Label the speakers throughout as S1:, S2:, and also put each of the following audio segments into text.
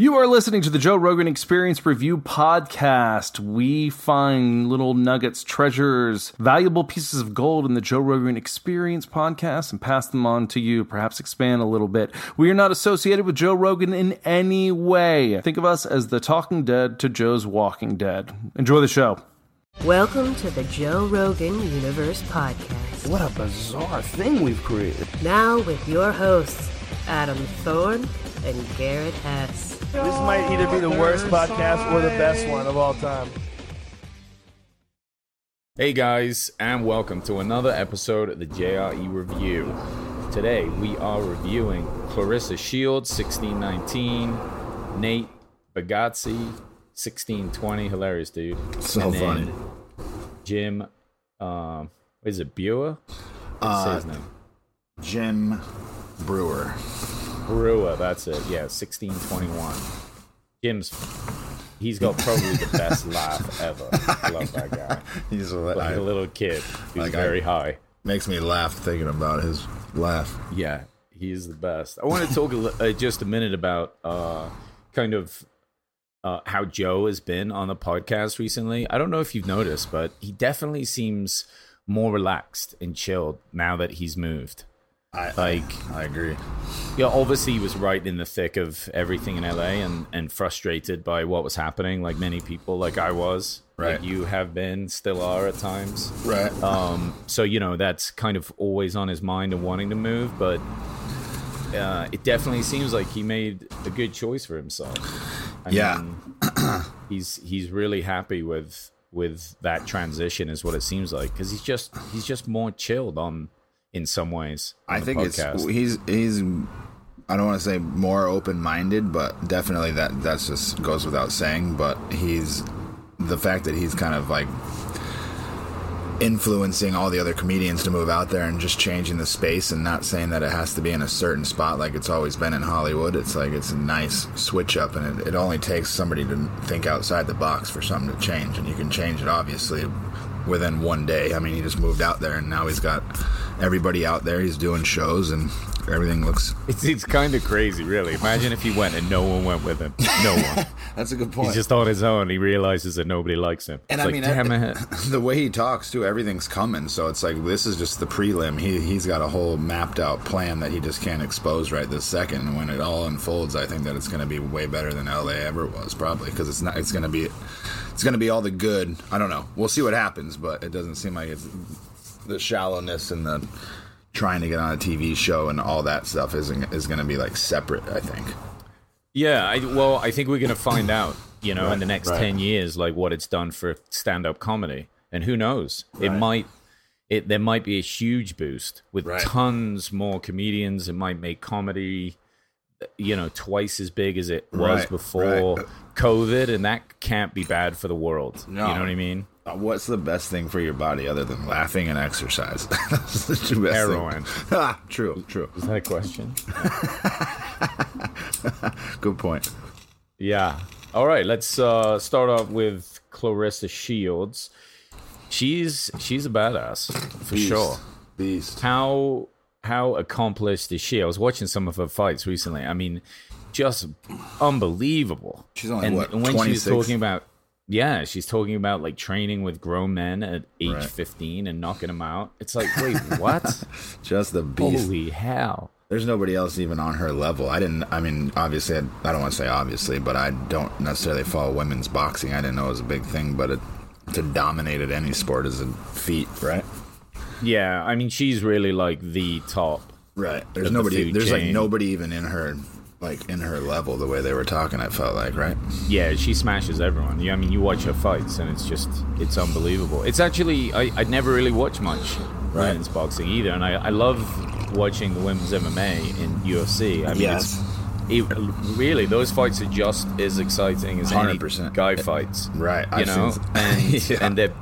S1: You are listening to the Joe Rogan Experience Review Podcast. We find little nuggets, treasures, valuable pieces of gold in the Joe Rogan Experience Podcast and pass them on to you, perhaps expand a little bit. We are not associated with Joe Rogan in any way. Think of us as the Talking Dead to Joe's Walking Dead. Enjoy the show.
S2: Welcome to the Joe Rogan Universe Podcast.
S3: What a bizarre thing we've created.
S2: Now with your hosts, Adam Thorne and Garrett Hess.
S3: This might either be the worst podcast or the best one of all time.
S4: Hey guys, and welcome to another episode of the JRE Review. Today we are reviewing Clarissa Shields, 1619, Nate Bagazzi, 1620. Hilarious, dude.
S5: So
S4: And
S5: funny.
S4: Jim, um, what is it, Breuer?
S5: Uh,
S4: his name.
S5: Jim Breuer.
S4: Breuer, that's it. Yeah, 1621. Jim's, he's got probably the best laugh ever. Love that guy.
S5: He's a,
S4: Like
S5: I-
S4: a little kid He's
S5: Like I-
S4: very high.
S5: makes me laugh thinking about his laugh.
S4: Yeah, he is the best. I want to talk a, uh, just a minute about uh, kind of uh, how Joe has been on the podcast recently. I don't know if you've noticed, but he definitely seems more relaxed and chilled now that he's moved.
S5: I
S4: Like,
S5: I agree.
S4: yeah, obviously he was right in the thick of everything in LA and, and frustrated by what was happening, like many people, like I was,
S5: Right.
S4: like you have been, still are at times.
S5: Right.
S4: Um, so you know that's kind of always on his mind and wanting to move, but uh, it definitely seems like he made a good choice for himself. I
S5: Yeah.
S4: mean, he's he's really happy with with that transition, is what it seems like, because he's just he's just more chilled on in some ways.
S5: I think it's he's he's I don't want to say more open minded, but definitely that that's just goes without saying. But he's the fact that he's kind of like influencing all the other comedians to move out there and just changing the space and not saying that it has to be in a certain spot like it's always been in Hollywood. It's like it's a nice switch up and it, it only takes somebody to think outside the box for something to change and you can change it obviously within one day. I mean, he just moved out there and now he's got everybody out there. He's doing shows and everything looks
S4: It's it's kind of crazy, really. Imagine if he went and no one went with him. No one.
S5: That's a good point.
S4: He's just on his own. He realizes that nobody likes him.
S5: And
S4: It's
S5: I
S4: like,
S5: mean,
S4: damn
S5: I-
S4: it.
S5: the way he talks too, everything's coming. So it's like this is just the prelim. He he's got a whole mapped out plan that he just can't expose right this second. And when it all unfolds, I think that it's going to be way better than LA ever was, probably because it's not. It's going to be, it's going to be all the good. I don't know. We'll see what happens, but it doesn't seem like it's the shallowness and the trying to get on a TV show and all that stuff isn't is going to be like separate. I think.
S4: Yeah, I, well, I think we're going to find out, you know, in the next
S5: right.
S4: 10 years, like what it's done for stand up comedy. And who knows? It might, it there might be a huge boost with
S5: Right.
S4: tons more comedians. It might make comedy, you know, twice as big as it was
S5: Right,
S4: before
S5: right.
S4: COVID. And that can't be bad for the world.
S5: No.
S4: You know what I mean?
S5: Uh, What's the best thing for your body other than laughing and exercise? That's the two best
S4: Heroin.
S5: Ah, true, true.
S4: Is that a question?
S5: Good point.
S4: Yeah. All right. Let's uh, start off with Clarissa Shields. She's she's a badass for
S5: Beast.
S4: sure.
S5: Beast.
S4: How how accomplished is she? I was watching some of her fights recently. I mean, just unbelievable.
S5: She's only,
S4: and
S5: what,
S4: when she's
S5: 26?
S4: talking about yeah, she's talking about like training with grown men at age
S5: Right.
S4: 15 and knocking them out. It's like, wait, what?
S5: Just the beast.
S4: Holy hell.
S5: There's nobody else even on her level. I didn't. I mean, obviously, I, I don't want to say obviously, but I don't necessarily follow women's boxing. I didn't know it was a big thing, but it, to dominate at any sport is a feat, right?
S4: Yeah, I mean, she's really like the top.
S5: Right. There's
S4: the
S5: nobody.
S4: food
S5: There's like nobody even in her, like in her level. The way they were talking, it felt like right.
S4: Yeah, she smashes everyone. Yeah, I mean, you watch her fights, and it's just it's unbelievable. It's actually I I never really watch much
S5: Right.
S4: women's boxing either, and I I love watching the women's MMA in UFC. I mean,
S5: Yes.
S4: it's it, really those fights are just as exciting as
S5: 100%.
S4: guy fights.
S5: Right.
S4: You
S5: I've
S4: know,
S5: seen-
S4: and
S5: Yeah.
S4: and they're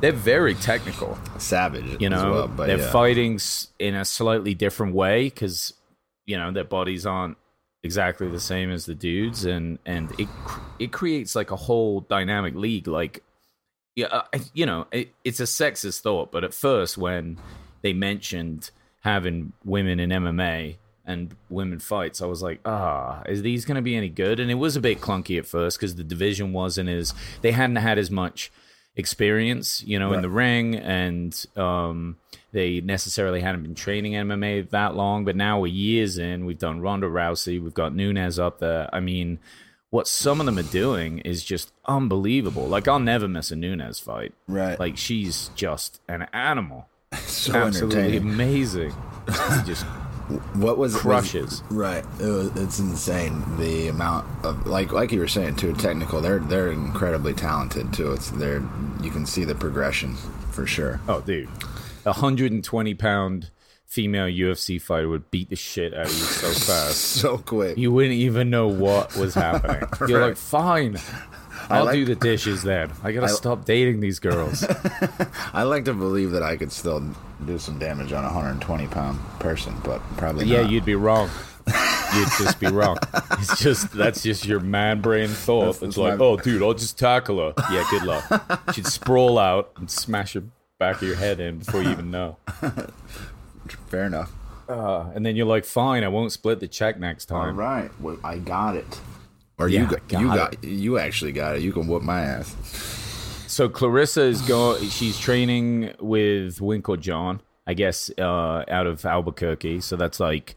S4: they're very technical.
S5: Savage.
S4: You
S5: as
S4: know,
S5: well, but
S4: they're
S5: yeah.
S4: fighting in a slightly different way because you know their bodies aren't exactly the same as the dudes, and and it it creates like a whole dynamic league. Like, yeah, uh, I- you know, it, it's a sexist thought, but at first when they mentioned having women in MMA and women fights, I was like, ah, is these going to be any good? And it was a bit clunky at first because the division wasn't as they hadn't had as much experience, you know, in the ring, and um, they necessarily hadn't been training MMA that long. But now we're years in. We've done Ronda Rousey. We've got Nunes up there. I mean, what some of them are doing is just unbelievable. Like I'll never miss a Nunes fight.
S5: Right.
S4: Like she's just an animal.
S5: so
S4: Absolutely amazing. just
S5: What was
S4: crushes.
S5: Was, right. It was, it's insane the amount of like like you were saying too. Technical. They're they're incredibly talented too. It's they're you can see the progression for sure.
S4: Oh, dude, a hundred and twenty pound female UFC fighter would beat the shit out of you so fast.
S5: So quick.
S4: You wouldn't even know what was happening. You're
S5: Right.
S4: like, fine, I'll
S5: like-
S4: do the dishes then. I gotta
S5: I-
S4: stop dating these girls.
S5: I like to believe that I could still do some damage on a 120 pound person, but probably
S4: yeah,
S5: not.
S4: you'd be wrong. You'd just be wrong. It's just that's just your man brain thought.
S5: That's-
S4: it's
S5: that's
S4: like,
S5: my-
S4: oh, dude, I'll just tackle her. Yeah, good luck. She'd sprawl out and smash your back of your head in before you even know.
S5: Fair enough.
S4: Uh, and then you're like, fine, I won't split the check next time.
S5: right, well, I got it. Or
S4: Yeah,
S5: you got,
S4: got
S5: you
S4: it.
S5: got you actually got it. You can whoop my ass.
S4: So Clarissa is going. She's training with Winkeljohn, I guess, uh, out of Albuquerque. So that's like,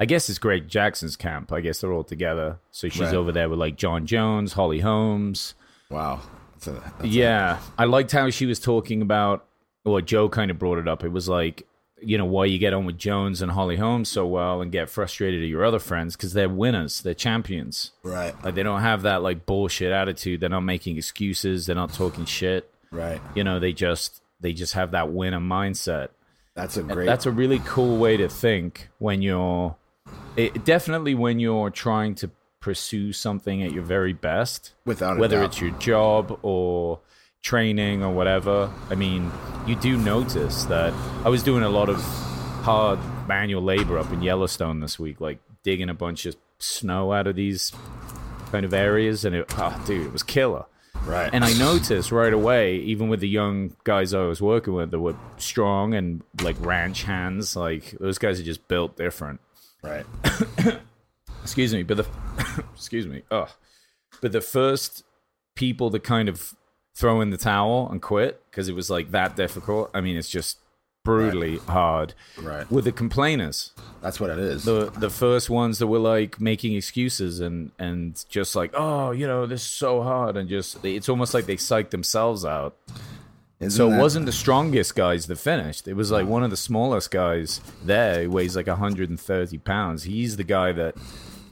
S4: I guess it's Greg Jackson's camp. I guess they're all together. So she's
S5: Right.
S4: over there with like Jon Jones, Holly Holmes.
S5: Wow. That's a, that's
S4: Yeah, I liked how she was talking about. Well, Joe kind of brought it up. It was like, you know, why you get on with Jones and Holly Holmes so well and get frustrated at your other friends because they're winners, they're champions.
S5: right.
S4: Like they don't have that like bullshit attitude. They're not making excuses. They're not talking shit.
S5: Right.
S4: You know, they just they just have that winner mindset.
S5: That's a
S4: And
S5: great.
S4: That's a really cool way to think when you're it, definitely when you're trying to pursue something at your very best,
S5: Without
S4: whether
S5: doubt.
S4: it's your job or training or whatever. I mean, you do notice that I was doing a lot of hard manual labor up in Yellowstone this week, like digging a bunch of snow out of these kind of areas, and it, oh, dude, it was killer.
S5: right.
S4: And I noticed right away, even with the young guys I was working with that were strong and like ranch hands, like those guys are just built different.
S5: right.
S4: Excuse me, but the excuse me, oh, but the first people to kind of throw in the towel and quit because it was like that difficult. I mean, it's just brutally hard.
S5: Right.
S4: With the complainers,
S5: That's what it is.
S4: the the first ones that were like making excuses and and just like oh you know this is so hard and just it's almost like they psyched themselves out
S5: Isn't
S4: so it
S5: that-
S4: wasn't the strongest guys that finished it was like one of the smallest guys there who weighs like 130 pounds he's the guy that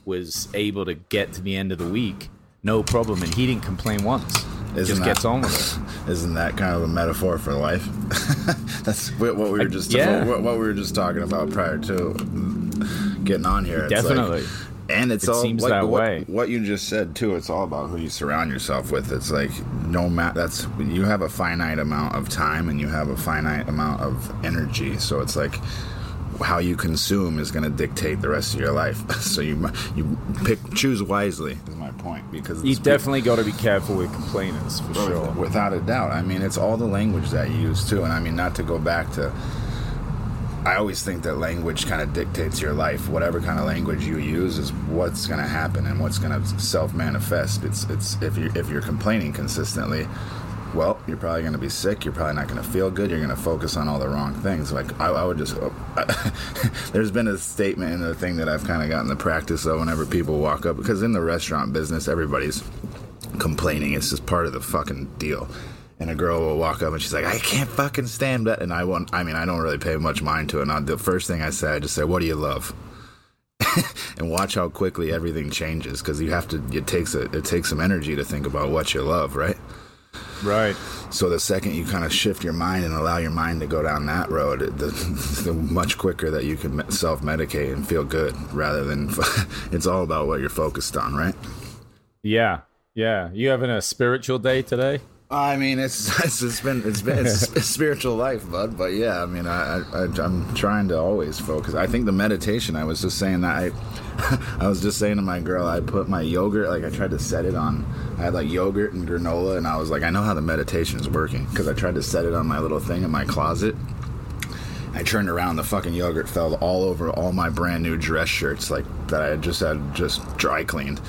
S4: was able to get to the end of the week no problem and he didn't complain once
S5: Isn't
S4: just
S5: that-
S4: gets on with it
S5: Isn't that kind of a metaphor for life? That's what what we were just
S4: yeah.
S5: what, what we were just talking about prior to getting on here. It's like-
S4: Definitely.
S5: and it's
S4: It
S5: all
S4: seems
S5: like
S4: that
S5: what,
S4: way.
S5: What you just said too. It's all about who you surround yourself with. It's like no matter That's you have a finite amount of time and you have a finite amount of energy. So it's like how you consume is going to dictate the rest of your life. so you you pick choose wisely. Is my point because
S4: You definitely got to be careful with complainers for sure.
S5: Without a doubt. I mean, it's all the language that you use too. And I mean, not to go back to. I always think that language kind of dictates your life. Whatever kind of language you use is what's going to happen and what's going to self manifest. It's it's if you if you're complaining consistently, well, you're probably going to be sick. You're probably not going to feel good. You're going to focus on all the wrong things. Like I, I would just. Oh, there's been a statement in the thing that I've kind of gotten the practice of whenever people walk up because in the restaurant business, everybody's complaining. It's just part of the fucking deal. And a girl will walk up and she's like, "I can't fucking stand that." And I won't. I mean, I don't really pay much mind to it. And I, the first thing I say, I just say, "What do you love?" and watch how quickly everything changes because you have to. It takes a, it takes some energy to think about what you love, right?
S4: Right.
S5: So the second you kind of shift your mind and allow your mind to go down that road, the, the much quicker that you can self medicate and feel good, rather than it's all about what you're focused on, right?
S4: Yeah. Yeah. You having a spiritual day today?
S5: I mean, it's it's, been it's been it's a spiritual life, bud. But yeah, I mean, I, I I'm trying to always focus. I think the meditation. I was just saying that I I was just saying to my girl, I put my yogurt like I tried to set it on. I had like yogurt and granola, and I was like, I know how the meditation is working because I tried to set it on my little thing in my closet. I turned around, the fucking yogurt fell all over all my brand new dress shirts, like that I had just had just dry cleaned.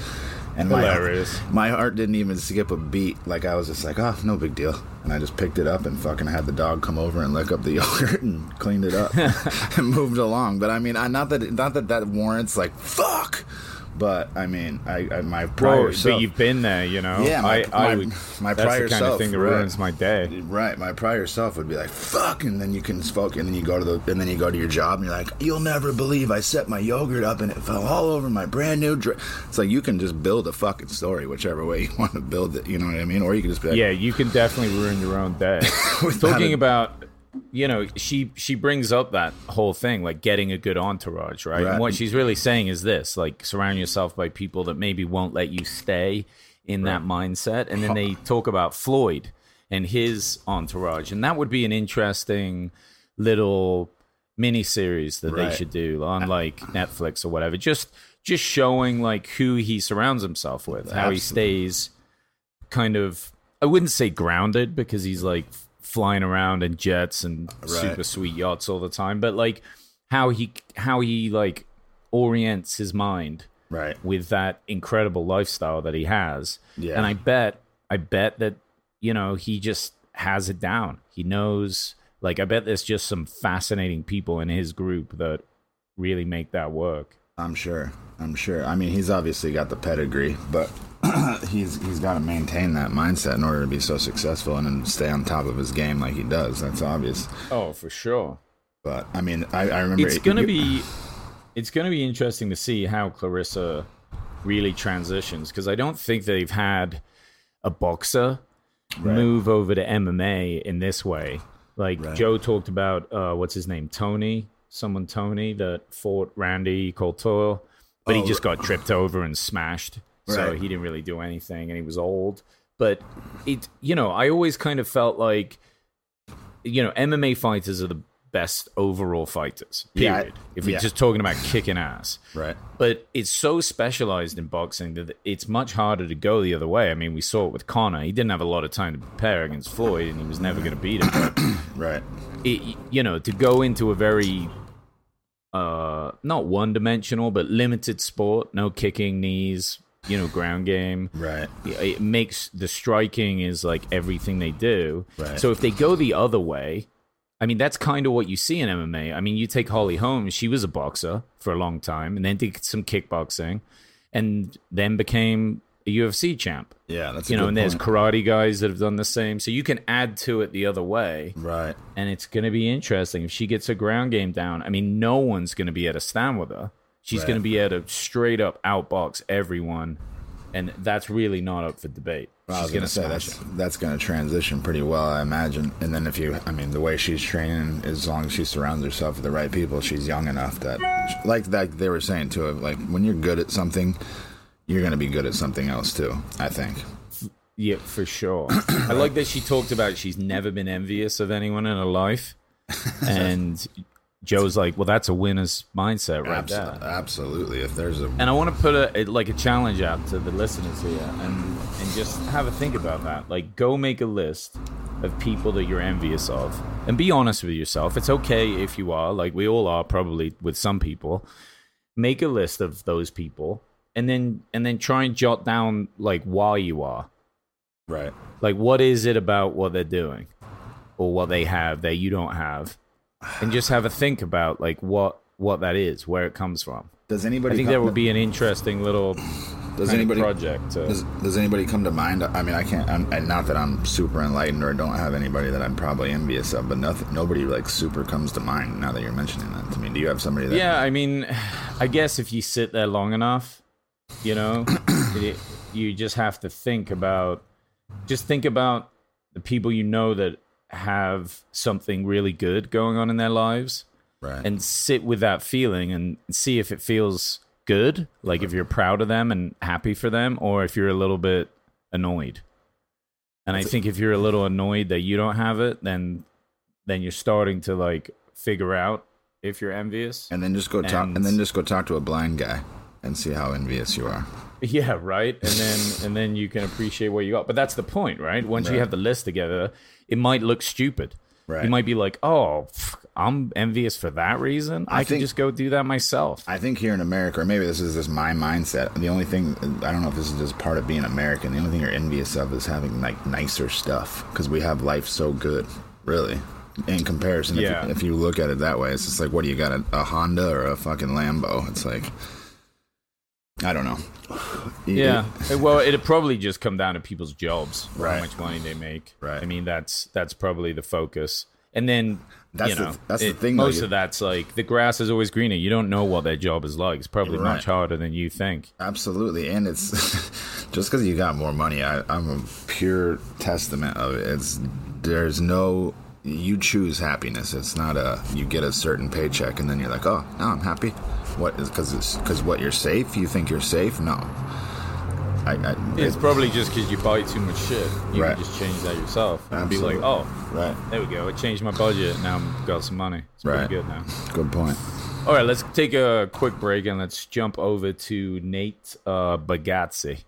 S5: And my,
S4: Hilarious.
S5: my heart didn't even skip a beat. Like I was just like, oh, no big deal. And I just picked it up and fucking had the dog come over and lick up the yogurt and cleaned it up and moved along. But I mean, I, not that not that that warrants like fuck. But I mean, I, I my prior
S4: Well,
S5: self,
S4: but you've been there, you know.
S5: Yeah, my-
S4: I, I
S5: my-
S4: would.
S5: my
S4: that's
S5: prior
S4: the kind
S5: self,
S4: of thing that
S5: right.
S4: ruins my day.
S5: Right, my prior self would be like, "Fuck," and then you can smoke, and then you go to the, and then you go to your job, and you're like, "You'll never believe I set my yogurt up and it fell all over my brand new." dress." It's like you can just build a fucking story, whichever way you want to build it. You know what I mean? Or you can just be like,
S4: Yeah, you can definitely ruin your own day. Talking
S5: a-
S4: about, you know, she she brings up that whole thing like getting a good entourage, right?
S5: Right.
S4: And what she's really saying is this: like surround yourself by people that maybe won't let you stay in that mindset. And then they talk about Floyd and his entourage, and that would be an interesting little mini series that they should do on like Netflix or whatever. Just just showing like who he surrounds himself with, how he stays kind of I wouldn't say grounded because he's like flying around in jets and super sweet yachts all the time, but like how he how he like orients his mind
S5: right,
S4: with that incredible lifestyle that he has.
S5: Yeah.
S4: And I bet I bet that you know he just has it down. He knows like I bet there's just some fascinating people in his group that really make that work.
S5: I'm sure, I'm sure. I mean, he's obviously got the pedigree, but he's he's got to maintain that mindset in order to be so successful and then stay on top of his game like he does. That's obvious.
S4: Oh, for sure.
S5: But I mean, I, I remember
S4: it's gonna be it's gonna be interesting to see how Clarissa really transitions because I don't think they've had a boxer move over to MMA in this way. Like
S5: Right.
S4: Joe talked about, uh, what's his name, Tony, someone Tony that fought Randy Couture, but he
S5: Oh,
S4: just got tripped over and smashed, so
S5: Right.
S4: he didn't really do anything, and he was old. But it, you know, I always kind of felt like you know, MMA fighters are the best overall fighters.
S5: Yeah,
S4: Period. if we're
S5: yeah.
S4: just talking about kicking ass,
S5: right.
S4: but it's so specialized in boxing that it's much harder to go the other way. I mean, we saw it with Conor. He didn't have a lot of time to prepare against Floyd, and he was never going to beat him.
S5: Right.
S4: it, you know, to go into a very uh not one dimensional but limited sport, no kicking knees, you know, ground game
S5: Right.
S4: it makes the striking is like everything they do.
S5: Right.
S4: So if they go the other way, I mean that's kind of what you see in MMA. I mean, you take Holly Holmes; she was a boxer for a long time, and then did some kickboxing, and then became a UFC champ.
S5: Yeah, that's
S4: You know, and there's
S5: point.
S4: karate guys that have done the same. So you can add to it the other way,
S5: right.
S4: and it's going to be interesting if she gets her ground game down. I mean, no one's going to be able to stand with her. She's
S5: Right.
S4: going to be able to straight up outbox everyone, and that's really not up for debate.
S5: Well, I was
S4: She's
S5: going to say that's that's going to transition pretty well, I imagine. And then if you, I mean, the way she's training, as long as she surrounds herself with the right people, she's young enough that, like that they were saying too, like when you're good at something, you're going to be good at something else too. I think.
S4: Yeah, for sure. I like that she talked about she's never been envious of anyone in her life, and Joe's like, well, that's a winner's mindset right
S5: Abs-
S4: there.
S5: absolutely. If there's a
S4: And I want to put a, a like a challenge out to the listeners here, and and just have a think about that. Like, go make a list of people that you're envious of, and be honest with yourself. It's okay if you are, like we all are, probably with some people. Make a list of those people, and then and then try and jot down like why you are.
S5: right.
S4: Like, what is it about what they're doing, or what they have that you don't have, and just have a think about like what what that is, where it comes from.
S5: Does anybody?
S4: I think that would be an interesting little
S5: Does anybody?
S4: project. To,
S5: Does, does anybody come to mind? I mean, I can't. I'm, and not that I'm super enlightened or don't have anybody that I'm probably envious of, but nothing. Nobody like super comes to mind now that you're mentioning that to me. Do you have somebody that?
S4: yeah, I mean, I guess if you sit there long enough, you know, it, you just have to think about, just think about the people you know that have something really good going on in their lives,
S5: Right.
S4: and sit with that feeling and see if it feels good, like if you're proud of them and happy for them, or if you're a little bit annoyed. And I think if you're a little annoyed that you don't have it, then then you're starting to like figure out if you're envious.
S5: and then just go talk.
S4: and-
S5: And then just go talk to a blind guy and see how envious you are.
S4: Yeah, right. And then and then you can appreciate what you got. But that's the point, right? Once you have the list together, it might look stupid.
S5: Right.
S4: You might be like, "Oh, pff, I'm envious for that reason. I,
S5: I
S4: can just go do that myself."
S5: I think here in America, or maybe this is just my mindset. The only thing I don't know if this is just part of being American. The only thing you're envious of is having like nicer stuff because we have life so good, really. In comparison,
S4: Yeah.
S5: if, you, if you look at it that way, it's just like, what do you got? A, a Honda or a fucking Lambo? It's like, I don't know.
S4: Yeah. well, it'd probably just come down to people's jobs,
S5: Right.
S4: how much money they make.
S5: Right.
S4: I mean, that's that's probably the focus. And then
S5: That's
S4: you
S5: the-
S4: know,
S5: that's the thing,
S4: Most
S5: you-
S4: of that's like the grass is always greener. You don't know what their job is like. It's probably
S5: Right.
S4: much harder than you think.
S5: Absolutely, and it's just because you got more money. I, I'm a pure testament of it. It's there's no you choose happiness. It's not a you get a certain paycheck and then you're like, oh, now I'm happy. What is because it's because what you're safe? You think you're safe? No. I, I
S4: It's
S5: it-
S4: probably just because you buy too much shit. You
S5: Right.
S4: can just change that yourself and be like, oh,
S5: right.
S4: there we go. I changed my budget. Now I've got some money. It's
S5: Right.
S4: pretty good now.
S5: Good point.
S4: All right, let's take a quick break and let's jump over to Nate uh, Bagazzi.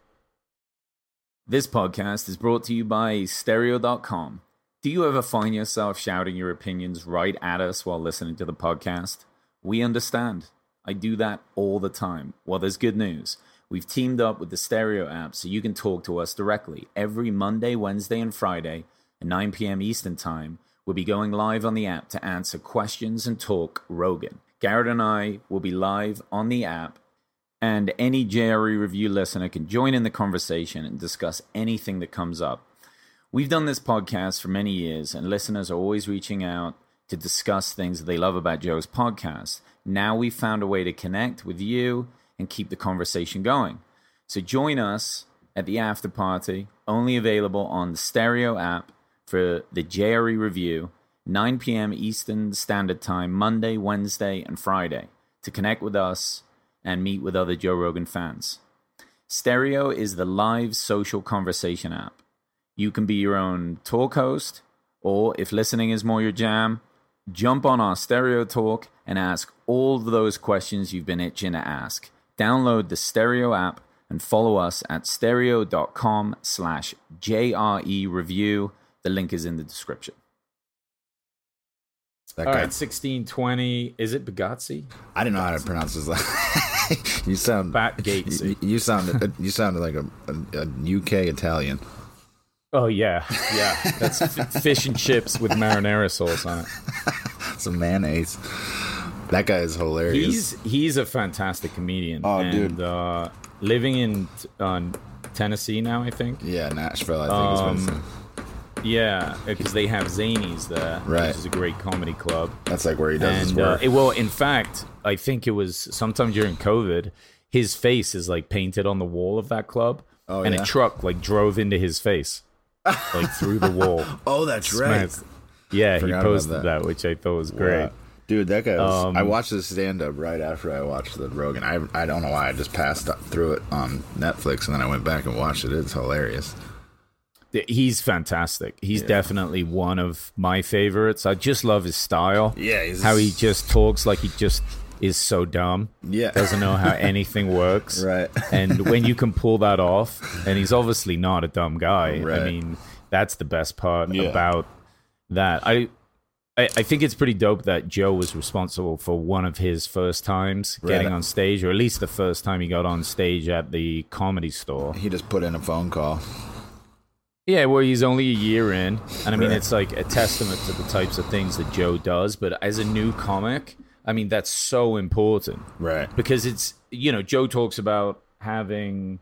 S4: This podcast is brought to you by Stereo.com. Do you ever find yourself shouting your opinions right at us while listening to the podcast? We understand. I do that all the time. Well, there's good news. We've teamed up with the Stereo app so you can talk to us directly every Monday, Wednesday, and Friday at 9 p.m. Eastern Time. We'll be going live on the app to answer questions and talk Rogan. Garrett and I will be live on the app, and any JRE review listener can join in the conversation and discuss anything that comes up. We've done this podcast for many years, and listeners are always reaching out to discuss things that they love about Joe's podcast. Now we've found a way to connect with you and keep the conversation going. So join us at the after party, only available on the Stereo app for the JRE review, 9 p.m. Eastern Standard Time, Monday, Wednesday, and Friday, to connect with us and meet with other Joe Rogan fans. Stereo is the live social conversation app. You can be your own talk host, or if listening is more your jam, jump on our Stereo Talk and ask all of those questions you've been itching to ask. Download the Stereo app and follow us at stereo.com slash JRE review. The link is in the description.
S5: That
S4: All
S5: guy,
S4: right, 1620. Is it Bagazzi?
S5: I didn't know how to pronounce his last. you sound
S4: Bat Gatesy.
S5: You, you sounded uh, you sounded like a, a, a UK Italian.
S4: Oh, yeah. Yeah. That's f- fish and chips with marinara sauce on it.
S5: Some mayonnaise. That guy is hilarious.
S4: He's he's a fantastic comedian.
S5: Oh,
S4: and,
S5: dude.
S4: Uh, living in uh, Tennessee now, I think.
S5: yeah, Nashville. I think is
S4: Um, Yeah, because they have Zanies there,
S5: Right.
S4: which is a great comedy club.
S5: that's like where he does his
S4: And uh,
S5: work.
S4: it, well, in fact, I think it was sometime during COVID. His face is like painted on the wall of that club,
S5: Oh,
S4: and
S5: yeah?
S4: a truck like drove into his face, like through the wall.
S5: oh, that's
S4: right. Yeah, he posted
S5: that.
S4: that. which I thought was great.
S5: Wow. Dude, that guy was.
S4: Um,
S5: I watched his stand up right after I watched the Rogan. I I don't know why I just passed through it on Netflix and then I went back and watched it. It's hilarious.
S4: He's fantastic. He's definitely one of my favorites. I just love his style.
S5: Yeah, he's-
S4: how he just talks like he just is so dumb.
S5: Yeah.
S4: doesn't know how anything works.
S5: Right.
S4: and when you can pull that off, and he's obviously not a dumb guy.
S5: Right.
S4: I mean, that's the best part
S5: Yeah.
S4: about that. I, I I think it's pretty dope that Joe was responsible for one of his first times getting on stage, or at least the first time he got on stage at the comedy store.
S5: He just put in a phone call.
S4: Yeah, well, he's only a year in, and I mean,
S5: Right.
S4: it's like a testament to the types of things that Joe does. But as a new comic, I mean, that's so important
S5: Right.
S4: because it's you know Joe talks about having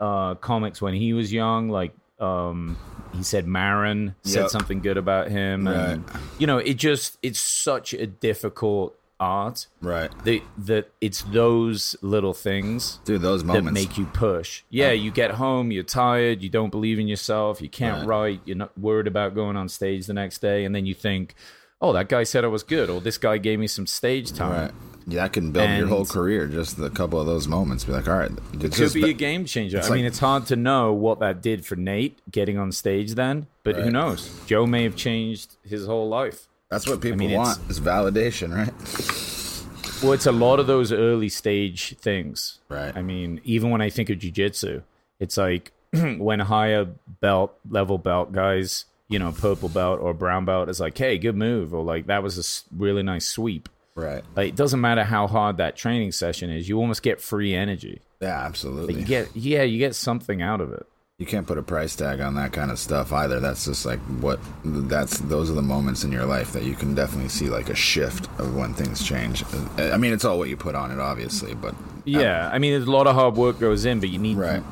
S4: uh comics when he was young, like um he said Maron said
S5: Yep.
S4: something good about him, and
S5: Right.
S4: you know, it just it's such a difficult art
S5: Right.
S4: that that it's those little things
S5: Dude, those moments.
S4: that make you push. Yeah, you get home, you're tired, you don't believe in yourself, you can't
S5: Right.
S4: write, you're not worried about going on stage the next day, and then you think, "Oh, that guy said I was good," or "This guy gave me some stage time."
S5: Right. Yeah, that can build your whole career. Just a couple of those moments. Be like, all right, it's
S4: Could be a game changer. I
S5: it's
S4: mean, it's hard to know what that did for Nate getting on stage then, but who knows? Joe may have changed his whole life.
S5: That's what people
S4: mean,
S5: want is validation, right?
S4: Well, it's a lot of those early stage things.
S5: Right.
S4: I mean, even when I think of jujitsu, it's like when higher belt level belt guys, you know, purple belt or brown belt is like, hey, good move, or like that was a really nice sweep.
S5: Right.
S4: Like it doesn't matter how hard that training session is, you almost get free energy.
S5: Yeah,
S4: Like
S5: absolutely.
S4: you get, yeah, you get something out of it.
S5: You can't put a price tag on that kind of stuff either. That's just like what that's those are the moments in your life that you can definitely see like a shift of when things change. I mean, it's all what you put on it, obviously, but
S4: Yeah, I mean, there's a lot of hard work goes in, but you need
S5: Right.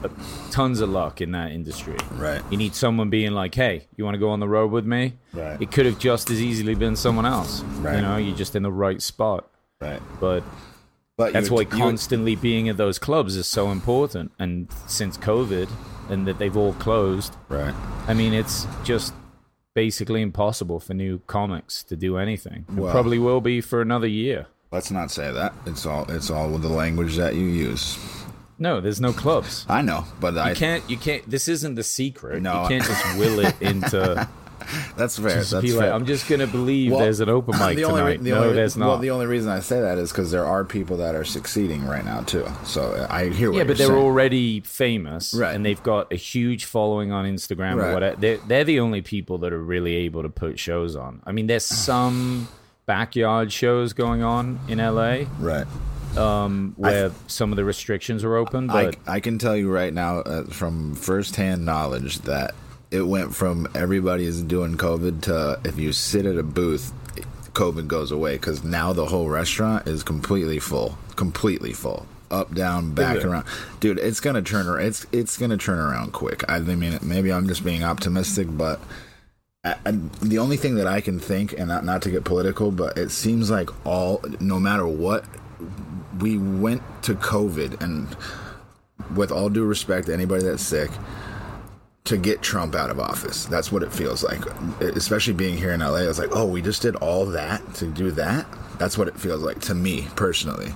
S4: tons of luck in that industry.
S5: Right.
S4: You need someone being like, "Hey, you want to go on the road with me?"
S5: Right.
S4: It could have just as easily been someone else.
S5: Right.
S4: You know, you're just in the right spot.
S5: right.
S4: But
S5: But
S4: that's why
S5: would- you would-
S4: constantly being at those clubs is so important. And since COVID and that they've all closed,
S5: right.
S4: I mean, it's just basically impossible for new comics to do anything. It
S5: Well-
S4: probably will be for another year.
S5: Let's not say that. It's all it's all with the language that you use.
S4: No, there's no clubs.
S5: I know, but
S4: You
S5: I
S4: can't. You can't. This isn't the secret.
S5: No.
S4: You can't just will it into.
S5: that's fair.
S4: just
S5: that's
S4: be like. I'm just gonna believe
S5: Well,
S4: there's an open mic
S5: the only
S4: tonight.
S5: the
S4: no,
S5: only-
S4: there's not.
S5: Well, the only reason I say that is because there are people that are succeeding right now too. So I hear what
S4: yeah, but they're
S5: saying.
S4: already famous,
S5: Right.
S4: And they've got a huge following on Instagram
S5: Right.
S4: or whatever. They're, they're the only people that are really able to put shows on. I mean, there's some backyard shows going on in LA
S5: right.
S4: um, where some of the restrictions are open,
S5: I,
S4: but
S5: I can tell you right now uh, from firsthand knowledge that it went from everybody is doing COVID to if you sit at a booth, COVID goes away because now the whole restaurant is completely full, completely full, up, down, back,
S4: it?
S5: around. Dude, it's gonna turn around. It's it's gonna turn around quick. I mean, maybe I'm just being optimistic, but. I, I, the only thing that I can think, and not, not to get political, but it seems like all, no matter what, we went to COVID, and with all due respect to anybody that's sick, to get Trump out of office. That's what it feels like. Especially being here in LA, it's like, oh, we just did all that to do that. That's what it feels like to me personally.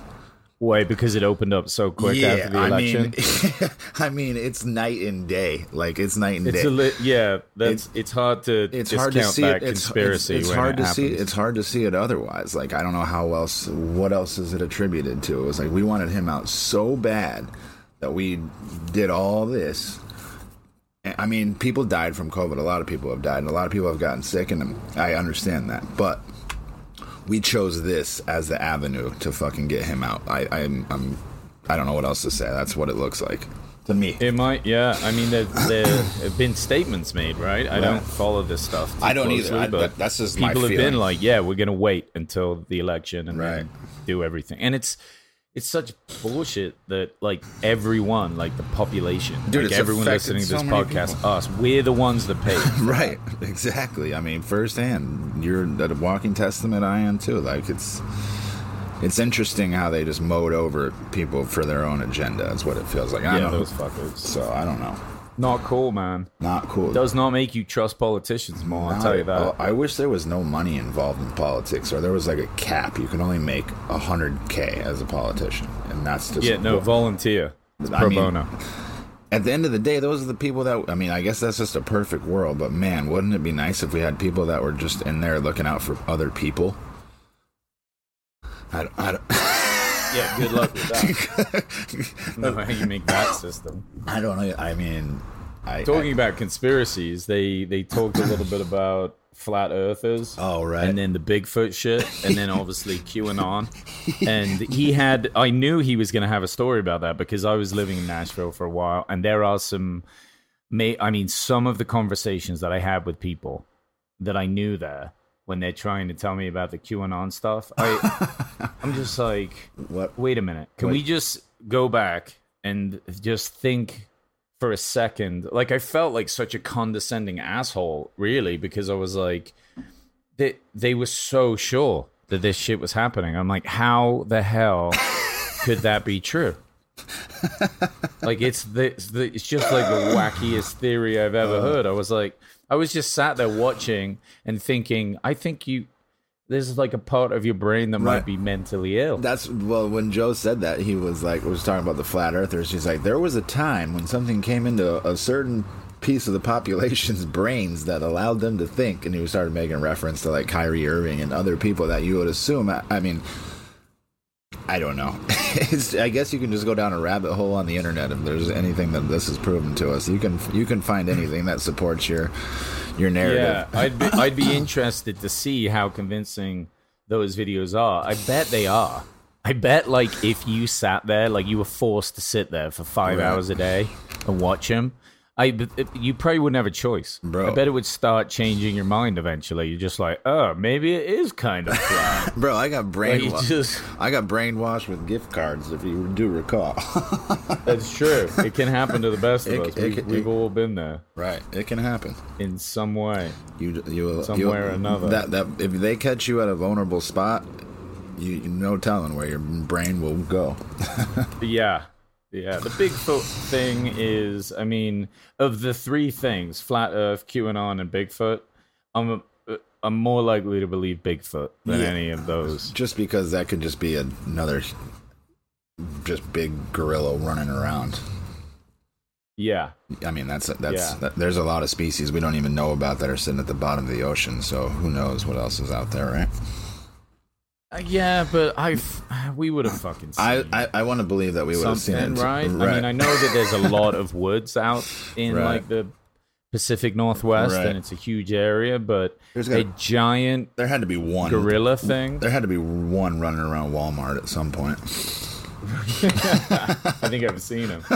S4: why? Because it opened up so quick after the
S5: I
S4: election.
S5: mean, I mean, it's night and day. Like it's night and
S4: it's
S5: day.
S4: a li- yeah. That's it's hard to
S5: it's hard to see it. It's,
S4: conspiracy.
S5: it's, it's hard
S4: it
S5: to see. It's hard to see it otherwise. Like I don't know how else. What else is it attributed to? It was like we wanted him out so bad that we did all this. I mean, people died from COVID. A lot of people have died, and a lot of people have gotten sick, and I understand that. But we chose this as the avenue to fucking get him out. I, I'm, I'm, I don't know what else to say. That's what it looks like to me.
S4: It might, yeah. I mean, there, there have been statements made, right? I don't follow this stuff.
S5: I don't either. I-
S4: but
S5: that- that's just my
S4: people have
S5: feeling.
S4: been like, yeah, we're gonna wait until the election and
S5: Right.
S4: do everything. And it's it's such bullshit that like everyone, like the population,
S5: Dude,
S4: like everyone listening to
S5: so
S4: this podcast,
S5: people.
S4: us, we're the ones that pay.
S5: Right, exactly. I mean, firsthand, you're a walking testament. I am too. Like it's, it's interesting how they just mowed over people for their own agenda. Is what it feels like. I
S4: yeah,
S5: know.
S4: those fuckers.
S5: So I don't know.
S4: Not cool, man.
S5: Not cool.
S4: Does not make you trust politicians more. I'll tell you that.
S5: all. I wish there was no money involved in politics, or there was like a cap. You can only make a hundred k as a politician, and that's just
S4: yeah, no, volunteer. It's
S5: I
S4: pro
S5: mean,
S4: bono.
S5: at the end of the day, those are the people that I mean. I guess that's just a perfect world, but man, wouldn't it be nice if we had people that were just in there looking out for other people? I, don't- I, don't-
S4: Yeah, good luck with that. know how you make that system.
S5: I don't know. I mean, I
S4: Talking
S5: I,
S4: about conspiracies, they they talked a little bit about flat earthers.
S5: Oh, right.
S4: And then the Bigfoot shit, and then obviously QAnon. And he had, I knew he was going to have a story about that because I was living in Nashville for a while, and there are some, may I mean, some of the conversations that I had with people that I knew there when they're trying to tell me about the QAnon stuff. I, I'm just like,
S5: What-
S4: Wait a minute. Can
S5: what-
S4: we just go back and just think for a second? Like I felt like such a condescending asshole, really, because I was like, they they were so sure that this shit was happening. I'm like, how the hell could that be true? Like it's the, it's the it's just like the wackiest theory I've ever uh. heard. I was like, I was just sat there watching and thinking, I think you. There's like a part of your brain that
S5: Right.
S4: might be mentally ill.
S5: That's well. When Joe said that, he was like, was talking about the flat earthers. He's like, there was a time when something came into a certain piece of the population's brains that allowed them to think, and he started making reference to like Kyrie Irving and other people that you would assume. I, I mean, I don't know. it's, I guess you can just go down a rabbit hole on the internet if there's anything that this has proven to us. You can you can find anything that supports your your narrative.
S4: Yeah, I'd be, I'd be interested to see how convincing those videos are. I bet they are. I bet like if you sat there, like you were forced to sit there for five
S5: Right.
S4: hours a day and watch them, I you probably wouldn't have a choice.
S5: Bro.
S4: I bet it would start changing your mind eventually. You're just like, oh, maybe it is kind of flat.
S5: Bro, I got
S4: Like,
S5: brainwashed.
S4: just
S5: I got brainwashed with gift cards, if you do recall.
S4: that's true. It can happen to the best of
S5: It-
S4: us.
S5: it
S4: We,
S5: it-
S4: all been there
S5: right, it can happen.
S4: in some way.
S5: You you
S4: Some
S5: you,
S4: way or another.
S5: That that if they catch you at a vulnerable spot, you, you no telling where your brain will go.
S4: Yeah. Yeah. The Bigfoot thing is, I mean, of the three things, flat earth, QAnon, and Bigfoot, I'm I'm more likely to believe Bigfoot than
S5: Yeah.
S4: any of those.
S5: Just because that could just be another just big gorilla running around.
S4: Yeah.
S5: I mean, that's that's
S4: Yeah.
S5: that, there's a lot of species we don't even know about that are sitting at the bottom of the ocean. So who knows what else is out there, right?
S4: Uh, yeah, but I we would have fucking seen
S5: I I, I want to believe that we would have seen it,
S4: right? I mean, I know that there's a lot of woods out in
S5: Right.
S4: like the Pacific Northwest,
S5: Right.
S4: and it's a huge area, but
S5: There's
S4: a giant
S5: There had to be one
S4: gorilla thing.
S5: There had to be one running around Walmart at some point.
S4: I think I've seen him.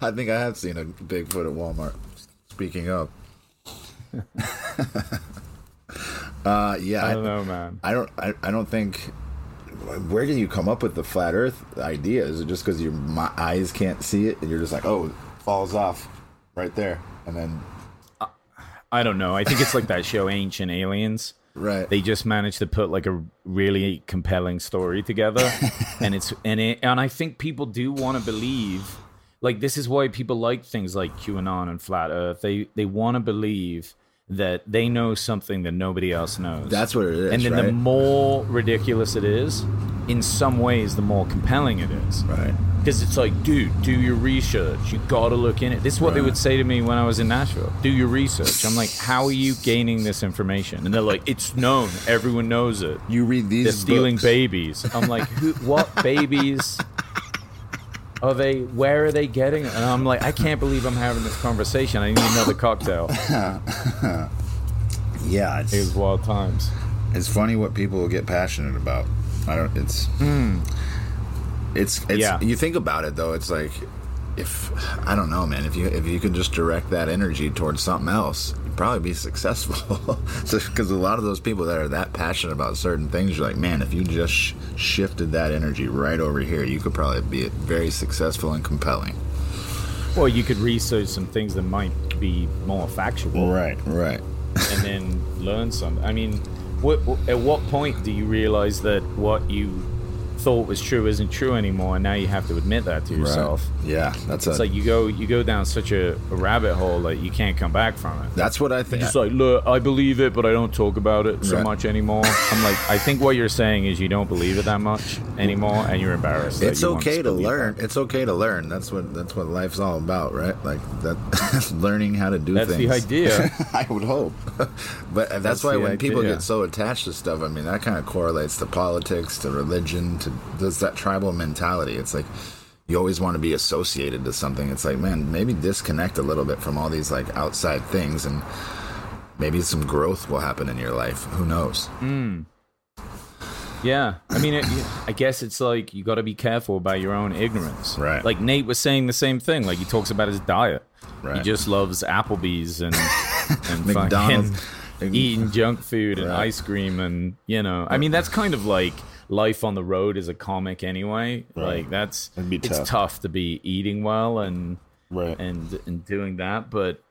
S5: I think I have seen a Bigfoot at Walmart. Speaking of, uh, yeah,
S4: I
S5: I,
S4: don't know, man.
S5: I don't, I, I don't think. Where do you come up with the flat Earth idea? Is it just because your my eyes can't see it, and you're just like, oh, it falls off right there, and then
S4: I don't know. I think it's like that show Ancient Aliens.
S5: right,
S4: They just managed to put like a really compelling story together, and it's and it and I think people do want to believe. Like this is why people like things like QAnon and flat Earth. They they want to believe that they know something that nobody else knows.
S5: that's what it is,
S4: and then the more ridiculous it is, in some ways, the more compelling it is.
S5: right.
S4: Because it's like, dude, do your research. You gotta look in it. This is what they would say to me when I was in Nashville. Do your research. I'm like, how are you gaining this information? And they're like, it's known. Everyone knows it.
S5: You read these.
S4: They're stealing
S5: books.
S4: babies. I'm like, who? What babies? Are they? Where are they getting? it? And I'm like, I can't believe I'm having this conversation. I need another cocktail.
S5: Yeah, it's
S4: It was wild times.
S5: It's funny what people get passionate about. I don't. It's. It's. It's.
S4: Hmm. Yeah.
S5: You think about it though. It's like, if I don't know, man. If you if you could just direct that energy towards something else, probably be successful. Because a lot of those people that are that passionate about certain things, you're like, man, if you just sh- shifted that energy right over here, you could probably be very successful and compelling.
S4: Well, you could research some things that might be more factual.
S5: Right. Right.
S4: and then learn something. I mean, what, at what point do you realize that what you thought was true isn't true anymore, and now you have to admit that to yourself.
S5: Yeah, that's
S4: It's
S5: a,
S4: like you go you go down such a, a rabbit hole that you can't come back from it.
S5: that's what I think.
S4: Just like, look, I believe it, but I don't talk about it so
S5: Right.
S4: much anymore. I'm like, I think what you're saying is you don't believe it that much anymore, and you're embarrassed.
S5: it's okay to learn.
S4: that.
S5: It's okay to learn. That's what that's what life's all about, right? Like that, learning how to do
S4: That's
S5: things.
S4: the idea.
S5: I would hope, but that's,
S4: That's
S5: why when people get so attached to stuff, I mean, that kind of correlates to politics, to religion, to there's that tribal mentality. It's like you always want to be associated to something. It's like, man, maybe disconnect a little bit from all these like outside things, and maybe some growth will happen in your life. Who knows? Hmm.
S4: Yeah, I mean, it, I guess it's like you got to be careful about your own ignorance.
S5: Right.
S4: Like Nate was saying the same thing. Like he talks about his diet.
S5: Right.
S4: He just loves Applebee's and and
S5: McDonald's.
S4: eating junk food and
S5: Right.
S4: ice cream and you know. I mean, that's kind of like life on the road as a comic anyway. Like that's
S5: It'd
S4: it's
S5: tough.
S4: tough to be eating well and
S5: Right.
S4: and and doing that, but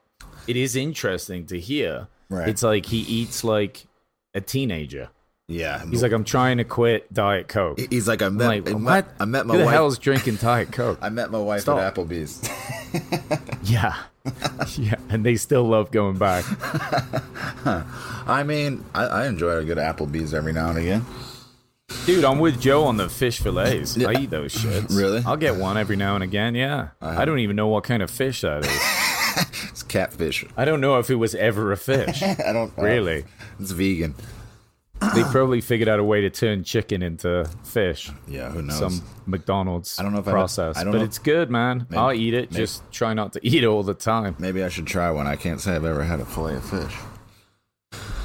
S4: it is interesting to hear.
S5: Right.
S4: It's like he eats like a teenager.
S5: Yeah,
S4: He's like, I'm trying to quit Diet Coke.
S5: he's like, I met,
S4: like,
S5: I
S4: what?
S5: met, I met my
S4: Who the
S5: wife.
S4: hell's drinking Diet Coke?
S5: I met my wife
S4: Stop.
S5: at Applebee's.
S4: yeah, yeah, and they still love going back.
S5: I mean, I, I enjoy a good Applebee's every now and again.
S4: Dude, I'm with Joe on the fish fillets. I eat those shits.
S5: Really?
S4: I'll get one every now and again. Yeah, uh-huh. I don't even know what kind of fish that is.
S5: It's catfish.
S4: I don't know if it was ever a fish.
S5: I don't
S4: Really?
S5: It's vegan.
S4: They probably figured out a way to turn chicken into fish.
S5: Yeah, who knows?
S4: Some McDonald's
S5: I don't know if I-
S4: process,
S5: I don't
S4: but
S5: know-
S4: it's good, man.
S5: Maybe-
S4: I'll eat it.
S5: maybe-
S4: Just try not to eat it all the time.
S5: Maybe I should try one. I can't say I've ever had a fillet of fish.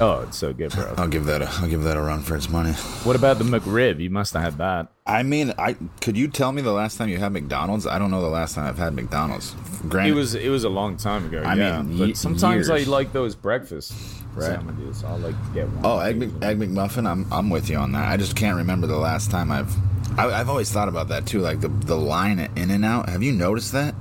S4: Oh, it's so good, bro.
S5: I'll give that a I'll give that a run for its money.
S4: What about the McRib? You must have had that.
S5: I mean, I could you tell me the last time you had McDonald's? I don't know the last time I've had McDonald's. Granted,
S4: It was it was a long time ago.
S5: I
S4: yeah,
S5: mean,
S4: but sometimes I
S5: years.
S4: like those breakfast
S5: Right.
S4: sandwiches. I'll like to get one.
S5: Oh, egg, Mc, egg McMuffin. I'm I'm with you on that. I just can't remember the last time I've. I, I've always thought about that too. Like the the line at In and Out. Have you noticed that?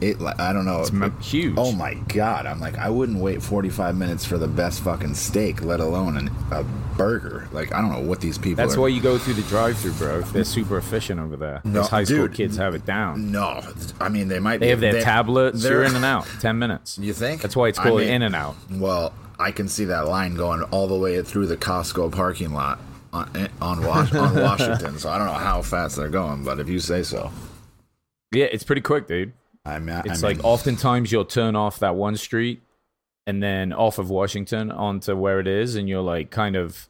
S5: It. like, I don't know.
S4: It's m- huge.
S5: Oh my god! I'm like I wouldn't wait 45 minutes for the best fucking steak, let alone an, a burger. Like I don't know what these people.
S4: That's
S5: are.
S4: why you go through the drive-through, bro. They're super efficient over there.
S5: No,
S4: Those high school
S5: dude.
S4: kids have it down.
S5: No, I mean they might.
S4: They
S5: be,
S4: have their tablets.
S5: they're-
S4: in and out. Ten minutes.
S5: You think?
S4: That's why it's
S5: I mean-
S4: In and Out.
S5: Well, I can see that line going all the way through the Costco parking lot on on, Was- on Washington. So I don't know how fast they're going, but if you say so,
S4: Yeah, it's pretty quick, dude.
S5: I mean, I
S4: It's
S5: mean,
S4: like oftentimes you'll turn off that one street and then off of Washington onto where it is, and you're like kind of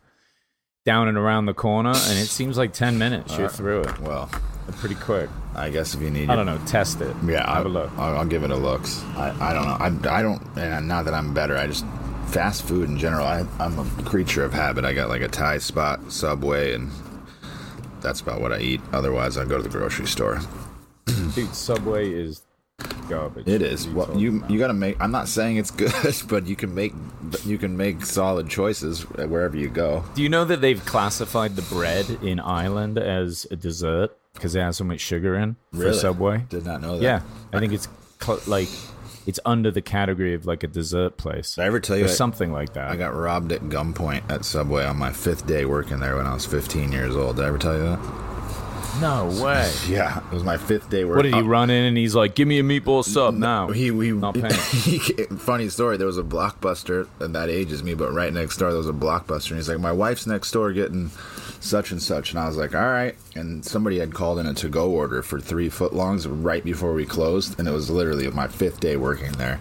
S4: down and around the corner, and it seems like ten minutes. You're uh, through it.
S5: Well,
S4: Pretty quick.
S5: I guess if you need,
S4: I don't know. Test it.
S5: Yeah,
S4: have
S5: I,
S4: a look.
S5: I'll, I'll give it a looks. I, I don't know. I, I don't. And not that I'm better. I just fast food in general. I, I'm a creature of habit. I got like a Thai spot, Subway, and that's about what I eat. Otherwise, I go to the grocery store.
S4: Dude, Subway is garbage.
S5: It is.
S4: What
S5: Well, you
S4: about?
S5: you got to make. I'm not saying it's good, but you can make you can make solid choices wherever you go.
S4: Do you know that they've classified the bread in Ireland as a dessert because it has so much sugar in for
S5: Really?
S4: Subway?
S5: Did not know that.
S4: Yeah, I think it's cl- like it's under the category of like a dessert place.
S5: Did I ever tell you
S4: or
S5: I-
S4: something like that?
S5: I got robbed at gunpoint at Subway on my fifth day working there when I was 15 years old. Did I ever tell you that?
S4: No way.
S5: Yeah, it was my fifth day working.
S4: What did he uh, run in and he's like, "Give me a meatball sub now"?
S5: He, we,
S4: not paying.
S5: he, funny story. There was a blockbuster, and that ages me, but right next door there was a blockbuster, and he's like, "My wife's next door getting such and such," and I was like, "All right." And somebody had called in a to-go order for three footlongs right before we closed, and it was literally my fifth day working there.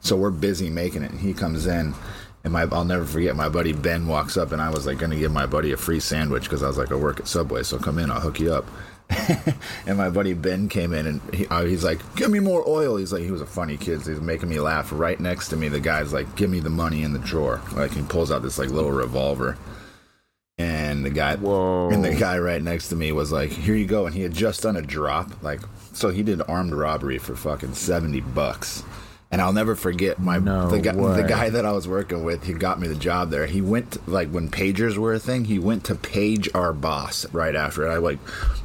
S5: So we're busy making it, and he comes in. And my, I'll never forget. My buddy Ben walks up, and I was like going to give my buddy a free sandwich because I was like, I work at Subway, so come in, I'll hook you up. and my buddy Ben came in and he, uh, he's like, "Give me more oil." He's like, he was a funny kid. So he's making me laugh. Right next to me, the guy's like, "Give me the money in the drawer." Like he pulls out this like little revolver, and the guy,
S4: Whoa.
S5: and the guy right next to me was like, "Here you go." And he had just done a drop, like so he did armed robbery for fucking seventy bucks. And I'll never forget my
S4: No
S5: the guy the guy that I was working with. He got me the job there. He went to, like when pagers were a thing. He went to page our boss right after it. I like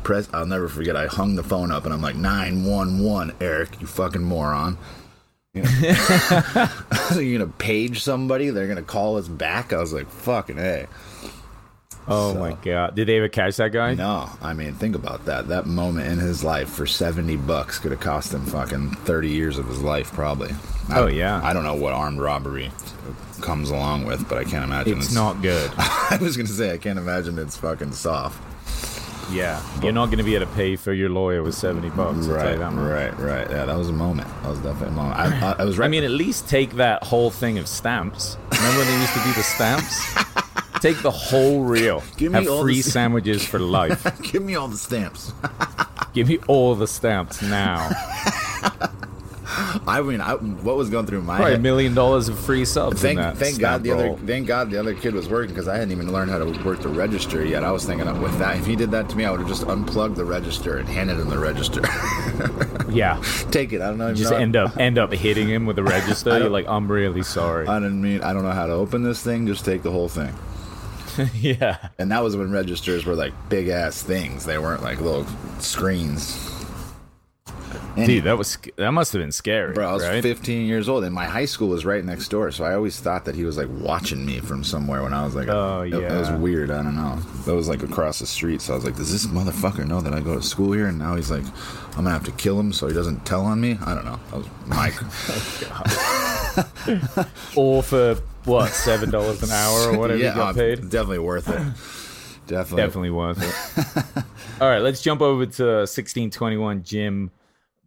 S5: press. I'll never forget. I hung the phone up and I'm like nine one one. Eric, you fucking moron. You know, you're gonna page somebody. They're gonna call us back. I was like, fucking hey.
S4: Oh
S5: So-
S4: my god! Did they ever catch that guy?
S5: No, I mean, think about that. That moment in his life for seventy bucks could have cost him fucking thirty years of his life, probably. I-
S4: Oh, yeah.
S5: I don't know what armed robbery comes along with, but I can't imagine
S4: It's not good.
S5: I was gonna say I can't imagine it's fucking soft.
S4: Yeah, you're not going to be able to pay for your lawyer with seventy bucks. I'll tell you
S5: Right, right, right. Yeah, that was a moment. That was definitely a moment. I, I, I was right.
S4: I mean, at least take that whole thing of stamps. Remember when they used to do the stamps? take the whole reel.
S5: Give me
S4: Have
S5: all
S4: free
S5: the-
S4: sandwiches for life.
S5: give me all the stamps.
S4: Give me all the stamps now.
S5: I mean, I, what was going through my
S4: Probably a million dollars of free subs.
S5: Thank, thank God the other thank God the other kid was working because I hadn't even learned how to work the register yet. I was thinking with that, if he did that to me, I would have just unplugged the register and handed him the register.
S4: Yeah,
S5: Take it. I don't know.
S4: just
S5: know.
S4: end up end up hitting him with the register. You're like, I'm really sorry.
S5: I didn't mean. I don't know how to open this thing. Just take the whole thing.
S4: yeah,
S5: And that was when registers were like big ass things. They weren't like little screens. And
S4: dude, that was that must have been scary,
S5: Bro, I was
S4: right?
S5: 15 years old, and my high school was right next door. So I always thought that he was like watching me from somewhere when I was like,
S4: Oh,
S5: yeah, that was weird. I don't know. That was like across the street. So I was like, does this motherfucker know that I go to school here? And now he's like, I'm gonna have to kill him so he doesn't tell on me. I don't know. That was my.
S4: Oh, or for what seven dollars an hour or whatever
S5: yeah,
S4: you got
S5: uh,
S4: paid.
S5: definitely worth it. Definitely.
S4: Definitely worth it. All right, let's jump over to 1621 Jim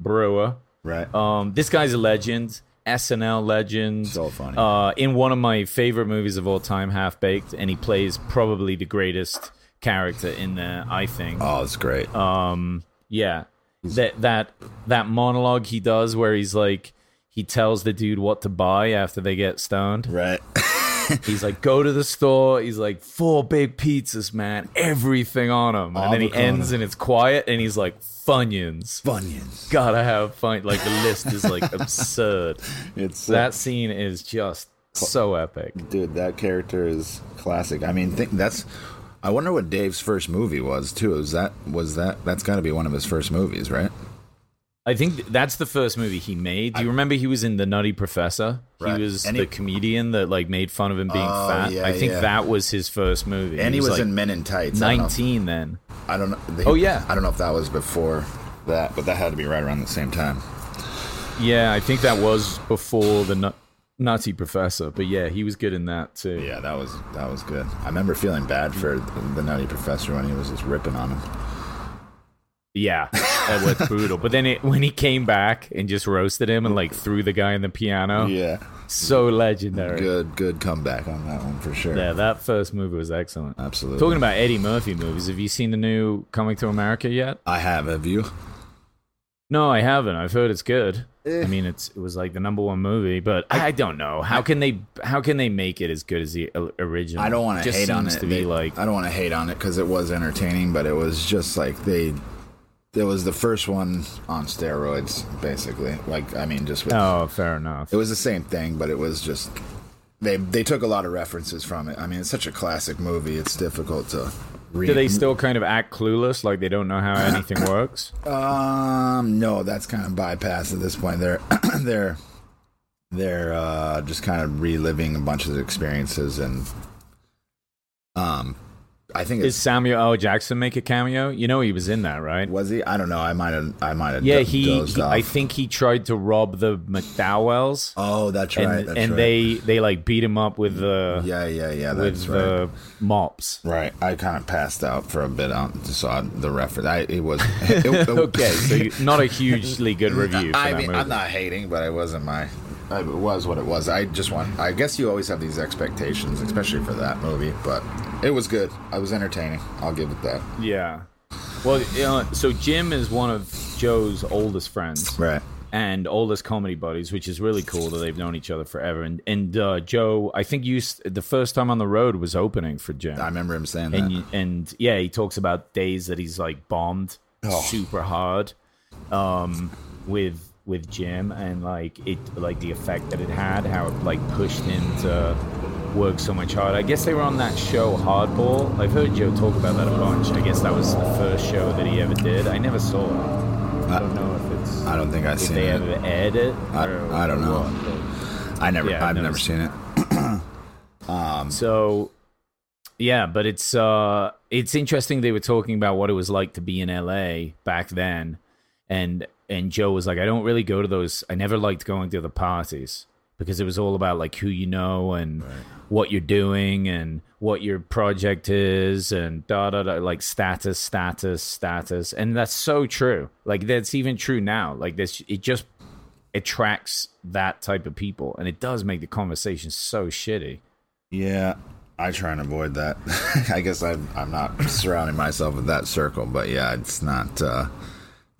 S4: Breuer.
S5: Right.
S4: Um, this guy's a legend, SNL legend.
S5: So funny.
S4: Uh, in one of my favorite movies of all time, Half Baked, and he plays probably the greatest character in there. I think.
S5: oh, it's great.
S4: Um, yeah, that that that monologue he does where he's like, he tells the dude what to buy after they get stoned.
S5: right.
S4: He's like, go to the store. He's like, four big pizzas, man, everything on them. And then he
S5: Avocado.
S4: ends and it's quiet, and he's like, Funyuns.
S5: Funyuns.
S4: Gotta have fun. Like the list is like absurd.
S5: It's uh,
S4: That scene is just so epic.
S5: dude that character is classic i mean think that's i wonder what dave's first movie was too was that was that that's got to be one of his first movies right
S4: I think that's the first movie he made. Do you remember he was in The Nutty Professor?
S5: Right.
S4: He was
S5: And
S4: the comedian that like made fun of him being
S5: Oh,
S4: fat.
S5: yeah,
S4: I think
S5: yeah.
S4: that was his first movie.
S5: and he was,
S4: like
S5: in men in tights I
S4: 19 then.
S5: i don't know
S4: Oh, yeah.
S5: i don't know if that was before that but that had to be right around the same time
S4: Yeah, I think that was before the nu- Nutty Professor. But yeah, he was good in that too.
S5: yeah that was that was good i remember feeling bad for the nutty professor when he was just ripping on him
S4: Yeah, that was brutal. But then it, when he came back and just roasted him and like threw the guy in the piano,
S5: yeah
S4: so legendary.
S5: good good comeback on that one for sure
S4: Yeah, that first movie was excellent.
S5: absolutely
S4: Talking about Eddie Murphy movies, have you seen the new Coming to America yet?
S5: i have have you
S4: No, I haven't. I've heard it's good.
S5: Eh.
S4: I mean, it's it was like the number one movie, but I, don't know how can they how can they make it as good as the original?
S5: I don't want to hate on it.
S4: To be like
S5: I don't want to hate on it because it was entertaining, but it was just like they. It was the first one on steroids, basically. Like I mean, just with,
S4: oh, fair enough.
S5: it was the same thing, but it was just they they took a lot of references from it. I mean, it's such a classic movie; it's difficult to. Read.
S4: Do they still kind of act clueless, like they don't know how anything works?
S5: Um, no, that's kind of bypassed at this point. They're they're they're uh, just kind of reliving a bunch of experiences, and um, I think
S4: Did
S5: it's
S4: Samuel L. Jackson make a cameo? You know he was in that, right?
S5: Was he? I don't know. I might have. I might have.
S4: Yeah,
S5: do-
S4: he, he-. I think he tried to rob the McDowells,
S5: Oh, that's right.
S4: and
S5: that's
S4: and
S5: right.
S4: they they like beat him up with the
S5: Yeah, yeah, yeah.
S4: with
S5: right.
S4: the mops.
S5: Right. I kind of passed out for a bit um, on saw the reference. I it was it, it-
S4: Okay, so you, not a hugely good review. For
S5: I mean,
S4: movie.
S5: I'm not hating, but it wasn't my. It was what it was. I just want. I guess you always have these expectations, especially for that movie. But it was good. I was entertaining. I'll give it that.
S4: Yeah. Well, you know, so Jim is one of Joe's oldest friends.
S5: Right.
S4: and oldest comedy buddies, which is really cool that they've known each other forever. And and uh, Joe, I think you the first time on the road was opening for Jim.
S5: I remember him saying that.
S4: and you- and yeah, he talks about days that he's like bombed
S5: Oh.
S4: super hard um, with with Jim, and like it like the effect that it had, how it like pushed him to work so much harder. I guess they were on that show Hardball. I've heard Joe talk about that a bunch. I guess that was the first show that he ever did. I never saw it. I don't know if it's
S5: I don't think I've seen
S4: they
S5: it.
S4: ever aired it.
S5: I- I don't know.
S4: what,
S5: I never.
S4: Yeah, I've
S5: I've
S4: never
S5: never seen it.
S4: So Yeah, but it's uh it's interesting they were talking about what it was like to be in LA back then and and Joe was like I don't really go to those I never liked going to the parties because it was all about like who you know and what you're doing and what your project is and da da da like status status status and that's so true. Like that's even true now. Like this it just attracts that type of people and it does make the conversation so shitty.
S5: Yeah, I try and avoid that. I guess I'm I'm not surrounding myself with that circle, but yeah, it's not uh,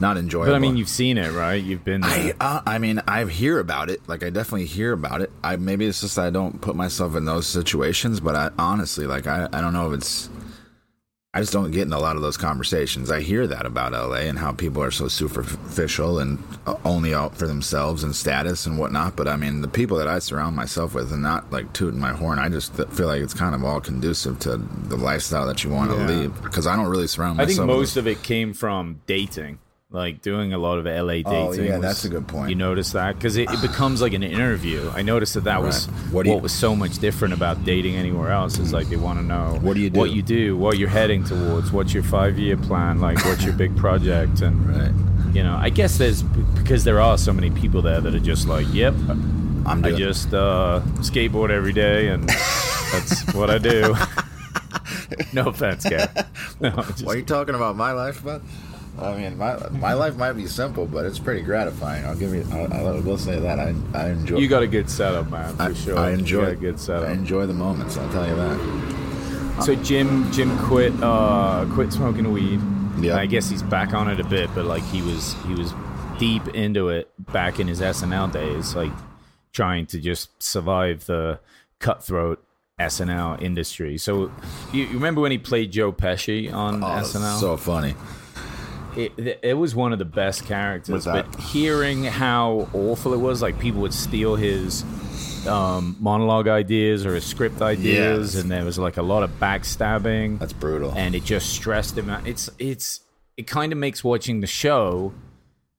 S5: not enjoyable.
S4: But I mean, you've seen it, right? You've been there.
S5: I uh, I mean, I hear about it. Like I definitely hear about it. I maybe it's just I don't put myself in those situations, but I honestly like I I don't know if it's I just don't get in a lot of those conversations. I hear that about LA and how people are so superficial and only out for themselves and status and whatnot. But I mean, the people that I surround myself with, and not like tooting my horn, I just feel like it's kind of all conducive to the lifestyle that you want to
S4: Yeah.
S5: lead. Because I don't really surround
S4: I
S5: myself.
S4: think
S5: with-
S4: most of it came from dating, like doing a lot of LA dating.
S5: Oh, yeah,
S4: was-
S5: that's a good point.
S4: You notice that because it, it becomes like an interview. I noticed that that was
S5: Right.
S4: what,
S5: What you-
S4: was so much different about dating anywhere else. Is like they want to know
S5: What do you do?
S4: what you do, what you're heading towards, what's your five year plan, like what's your big project, and
S5: Right.
S4: you know. I guess there's because there are so many people there that are just like, yep,
S5: I'm
S4: I just uh, skateboard every day, and that's what I do. no offense, Gary. No, just-
S5: What are you talking about my life, bud? I mean, my my life might be simple, but it's pretty gratifying. I'll give you. I'll, I will say that I I enjoy.
S4: You got a good setup, man, for
S5: I,
S4: sure.
S5: I enjoy
S4: a good setup.
S5: I enjoy the moments. I'll tell you that.
S4: so Jim, Jim quit, uh, quit smoking weed.
S5: Yeah.
S4: I guess he's back on it a bit, but like he was, he was deep into it back in his SNL days, like trying to just survive the cutthroat SNL industry. So you, you remember when he played Joe Pesci on
S5: Oh,
S4: SNL?
S5: so funny.
S4: It, it was one of the best characters. But hearing how awful it was, like people would steal his um, monologue ideas or his script ideas,
S5: Yes.
S4: and there was like a lot of backstabbing,
S5: That's brutal.
S4: and it just stressed him out. It's it's it kind of makes watching the show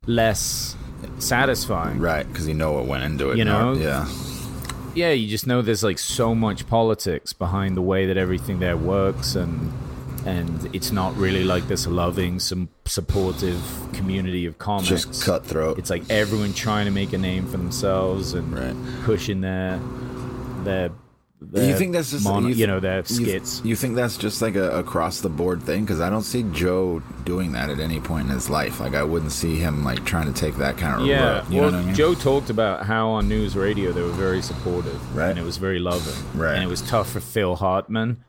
S4: less satisfying.
S5: right, because you know what went into it.
S4: You
S5: no-
S4: know?
S5: yeah.
S4: Yeah, you just know there's like so much politics behind the way that everything there works, and and it's not really like this loving, some supportive community of comics.
S5: Just cutthroat.
S4: It's like everyone trying to make a name for themselves and
S5: Right.
S4: pushing their their. their
S5: you think that's just
S4: mon-
S5: you,
S4: you,
S5: th-
S4: know their
S5: you-
S4: skits?
S5: You, think that's just like a across the board thing? Because I don't see Joe doing that at any point in his life. Like I wouldn't see him like trying to take that kind of
S4: yeah,
S5: route. You
S4: well,
S5: know what I mean?
S4: Joe talked about how on news radio they were very supportive,
S5: Right.
S4: And it was very loving,
S5: Right.
S4: And it was tough for Phil Hartman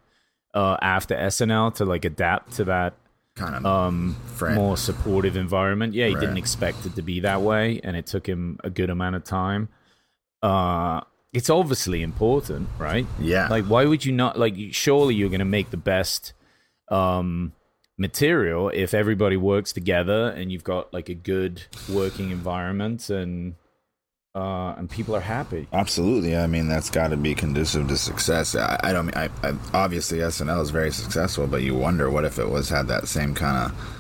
S4: uh, after SNL to like adapt to that
S5: kind of
S4: um,
S5: Friend.
S4: more supportive environment. Yeah, he
S5: Right.
S4: didn't expect it to be that way, and it took him a good amount of time. Uh, it's obviously important, right?
S5: Yeah.
S4: Like, why would you not? Like, surely you're going to make the best um, material if everybody works together and you've got like a good working environment and uh, and people are happy.
S5: Absolutely. I mean, that's got to be conducive to success. I, I don't mean, I, I, obviously SNL is very successful, but you wonder what if it was had that same kind of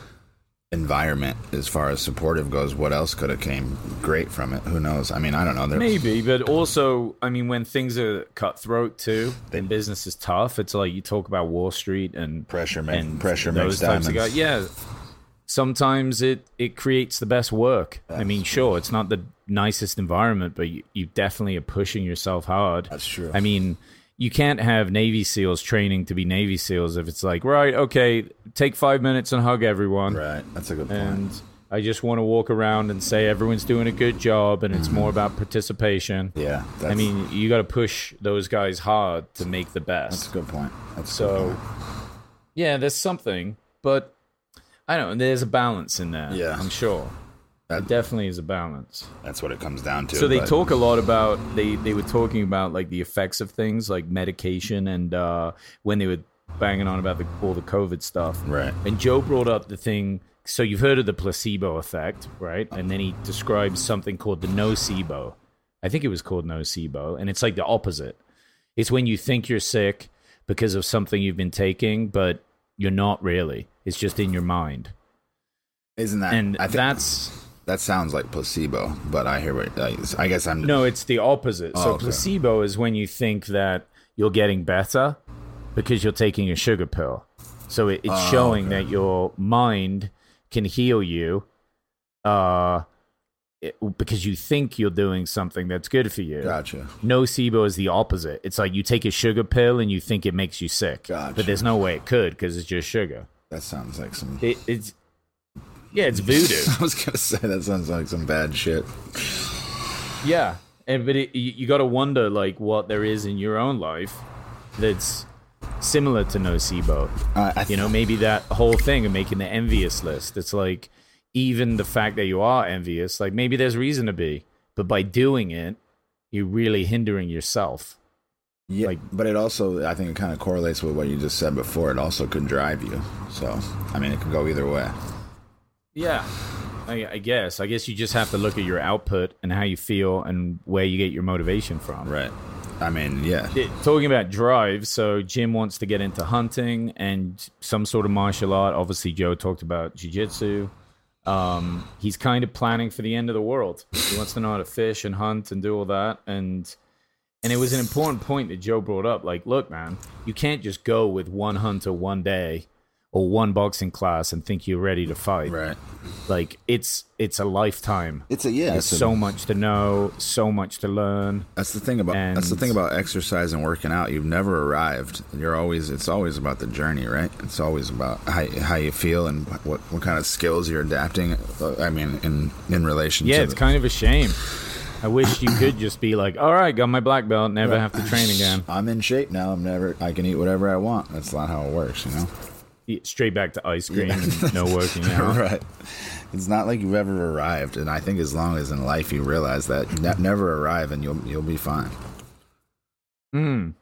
S5: environment as far as supportive goes. What else could have came great from it? Who knows? I mean, I don't know. There-
S4: Maybe, but also, I mean, when things are cutthroat too, then business is tough. It's like you talk about Wall Street and
S5: Pressure make-
S4: and
S5: pressure makes diamonds.
S4: guys. Yeah, sometimes it it creates the best work. I mean, sure, it's not the nicest environment, but you, you definitely are pushing yourself hard.
S5: That's true.
S4: I mean. You can't have Navy SEALs training to be Navy SEAls if it's like, right, okay, take five minutes and hug everyone.
S5: Right. That's a good point.
S4: And I just want to walk around and say everyone's doing a good job and it's more about participation.
S5: Mm-hmm. yeah.
S4: I mean, you got to push those guys hard to make the best.
S5: that's a good point. That's
S4: So,
S5: point.
S4: yeah, there's something, but I don't know. There's a balance in there.
S5: Yeah.
S4: I'm sure.
S5: That-
S4: definitely is a balance.
S5: that's what it comes down to.
S4: So they
S5: but-
S4: talk a lot about they they were talking about like the effects of things like medication and uh, when they were banging on about the, all the COVID stuff.
S5: Right.
S4: And Joe brought up the thing. So you've heard of the placebo effect, right? And then he describes something called the nocebo. I think it was called nocebo, and it's like the opposite. It's when you think you're sick because of something you've been taking, but you're not really. It's just in your mind,
S5: Isn't that?
S4: and
S5: I think
S4: that's
S5: that sounds like placebo, but I hear what. I, I guess I'm.
S4: No, it's the opposite.
S5: Oh,
S4: so
S5: okay.
S4: placebo is when you think that you're getting better, because you're taking a sugar pill. So it, it's
S5: Oh,
S4: showing
S5: okay.
S4: that your mind can heal you uh, it- because you think you're doing something that's good for you.
S5: Gotcha.
S4: Nocebo is the opposite. It's like you take a sugar pill and you think it makes you sick,
S5: Gotcha.
S4: but there's no way it could because it's just sugar.
S5: That sounds like some.
S4: It, it's yeah, it's voodoo.
S5: I was gonna say that sounds like some bad shit.
S4: Yeah, and but it, you, you got to wonder like what there is in your own life that's similar to nocebo.
S5: I, I
S4: You know, maybe that whole thing of making the envious list. It's like even the fact that you are envious, like maybe there's reason to be, but by doing it, you're really hindering yourself.
S5: Yeah,
S4: Like-
S5: but it also, I think it kind of correlates with what you just said before. It also could drive you. So, I mean, it could go either way.
S4: Yeah. I, I guess. I guess you just have to look at your output and how you feel and where you get your motivation from.
S5: Right. I mean, yeah.
S4: It- talking about drive, so Jim wants to get into hunting and some sort of martial art. Obviously, Joe talked about jujitsu. Um, he's kind of planning for the end of the world. He wants to know how to fish and hunt and do all that. And and it was an important point that Joe brought up. Like, look, man, you can't just go with one hunter one day or one boxing class and think you're ready to fight.
S5: Right.
S4: Like, it's it's a lifetime.
S5: It's a yeah.
S4: There's
S5: It's a,
S4: so much to know, so much to learn.
S5: That's the thing about that's the thing about exercise and working out. You've never arrived. You're always it's always about the journey, right? It's always about how how you feel and what what kind of skills you're adapting. uh, I mean, in in relation
S4: Yeah, it's
S5: the-
S4: kind of a shame. I wish you could just be like, all right, got my black belt, never have to train again.
S5: I'm in shape now. I'm never. I can eat whatever I want. That's not how it works, you know.
S4: Straight back to ice cream and no working out.
S5: right. It's not like you've ever arrived, and I think as long as in life you realize that, ne- never arrive, and you'll you'll be fine.
S4: Mm.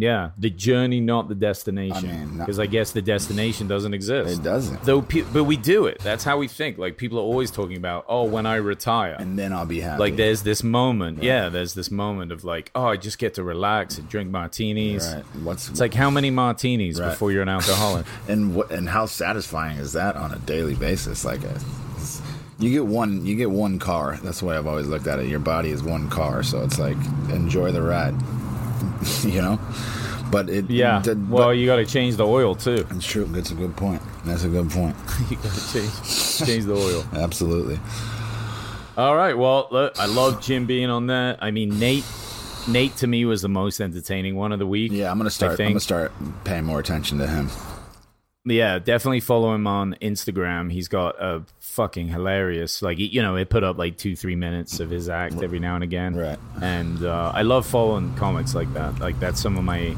S4: Yeah, the journey, not the
S5: I
S4: destination.
S5: mean, no-
S4: Because I guess the destination doesn't exist.
S5: It doesn't.
S4: Though, pe- but we do it. That's how we think. Like people are always talking about, oh, when I retire.
S5: And then I'll be happy.
S4: like there's this moment, yeah. There's this moment of like, oh, I just get to relax and drink martinis.
S5: right. What's
S4: It's like how many martinis
S5: Right.
S4: before you're an alcoholic?
S5: and what and how satisfying is that on a daily basis? Like a, you get one you get one car. That's the way I've always looked at it. Your body is one car, so it's like enjoy the ride. you know. But it
S4: Yeah. well,
S5: but-
S4: you got to change the oil too.
S5: it's true. That's a good point. That's a good point.
S4: you got to change change the oil.
S5: Absolutely.
S4: All right. Well, look, I love Jim being on that. I mean, Nate. Nate to me was the most entertaining one of the week.
S5: Yeah, I'm gonna start. I'm gonna start paying more attention to him.
S4: Yeah, definitely follow him on Instagram. He's got a fucking hilarious, like you know, it put up like two, three minutes of his act every now and again.
S5: Right.
S4: And uh, I love following comics like that. Like that's some of my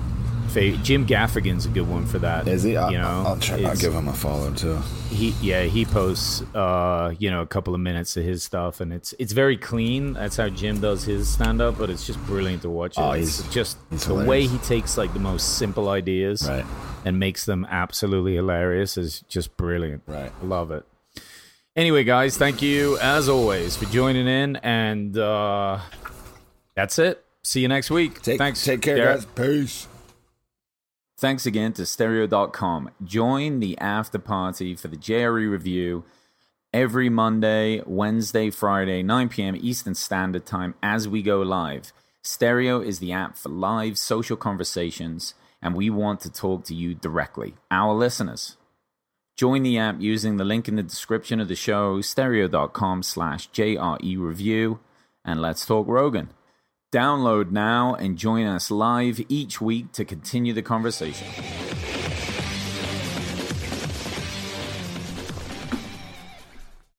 S4: favorite. Jim Gaffigan's a good one for that.
S5: Is he? I'll,
S4: You know,
S5: I'll, try, I'll give him a follow too.
S4: he yeah he posts uh you know a couple of minutes of his stuff and it's it's very clean that's how jim does his stand-up but it's just brilliant to watch it
S5: Oh,
S4: it's
S5: he's-
S4: just
S5: he's
S4: the way he takes like the most simple ideas
S5: Right.
S4: and makes them absolutely hilarious is just brilliant
S5: Right.
S4: Love it anyway guys thank you as always for joining in and uh that's it see you next week
S5: Take,
S4: thanks
S5: Take care, guys. Peace.
S4: Thanks again to Stereo.com. Join the after party for the JRE review every Monday, Wednesday, Friday, 9 p.m. Eastern Standard Time as we go live. Stereo is the app for live social conversations, and we want to talk to you directly, our listeners. Join the app using the link in the description of the show, stereo.com slash JRE review, and let's talk Rogan. Download now and join us live each week to continue the conversation.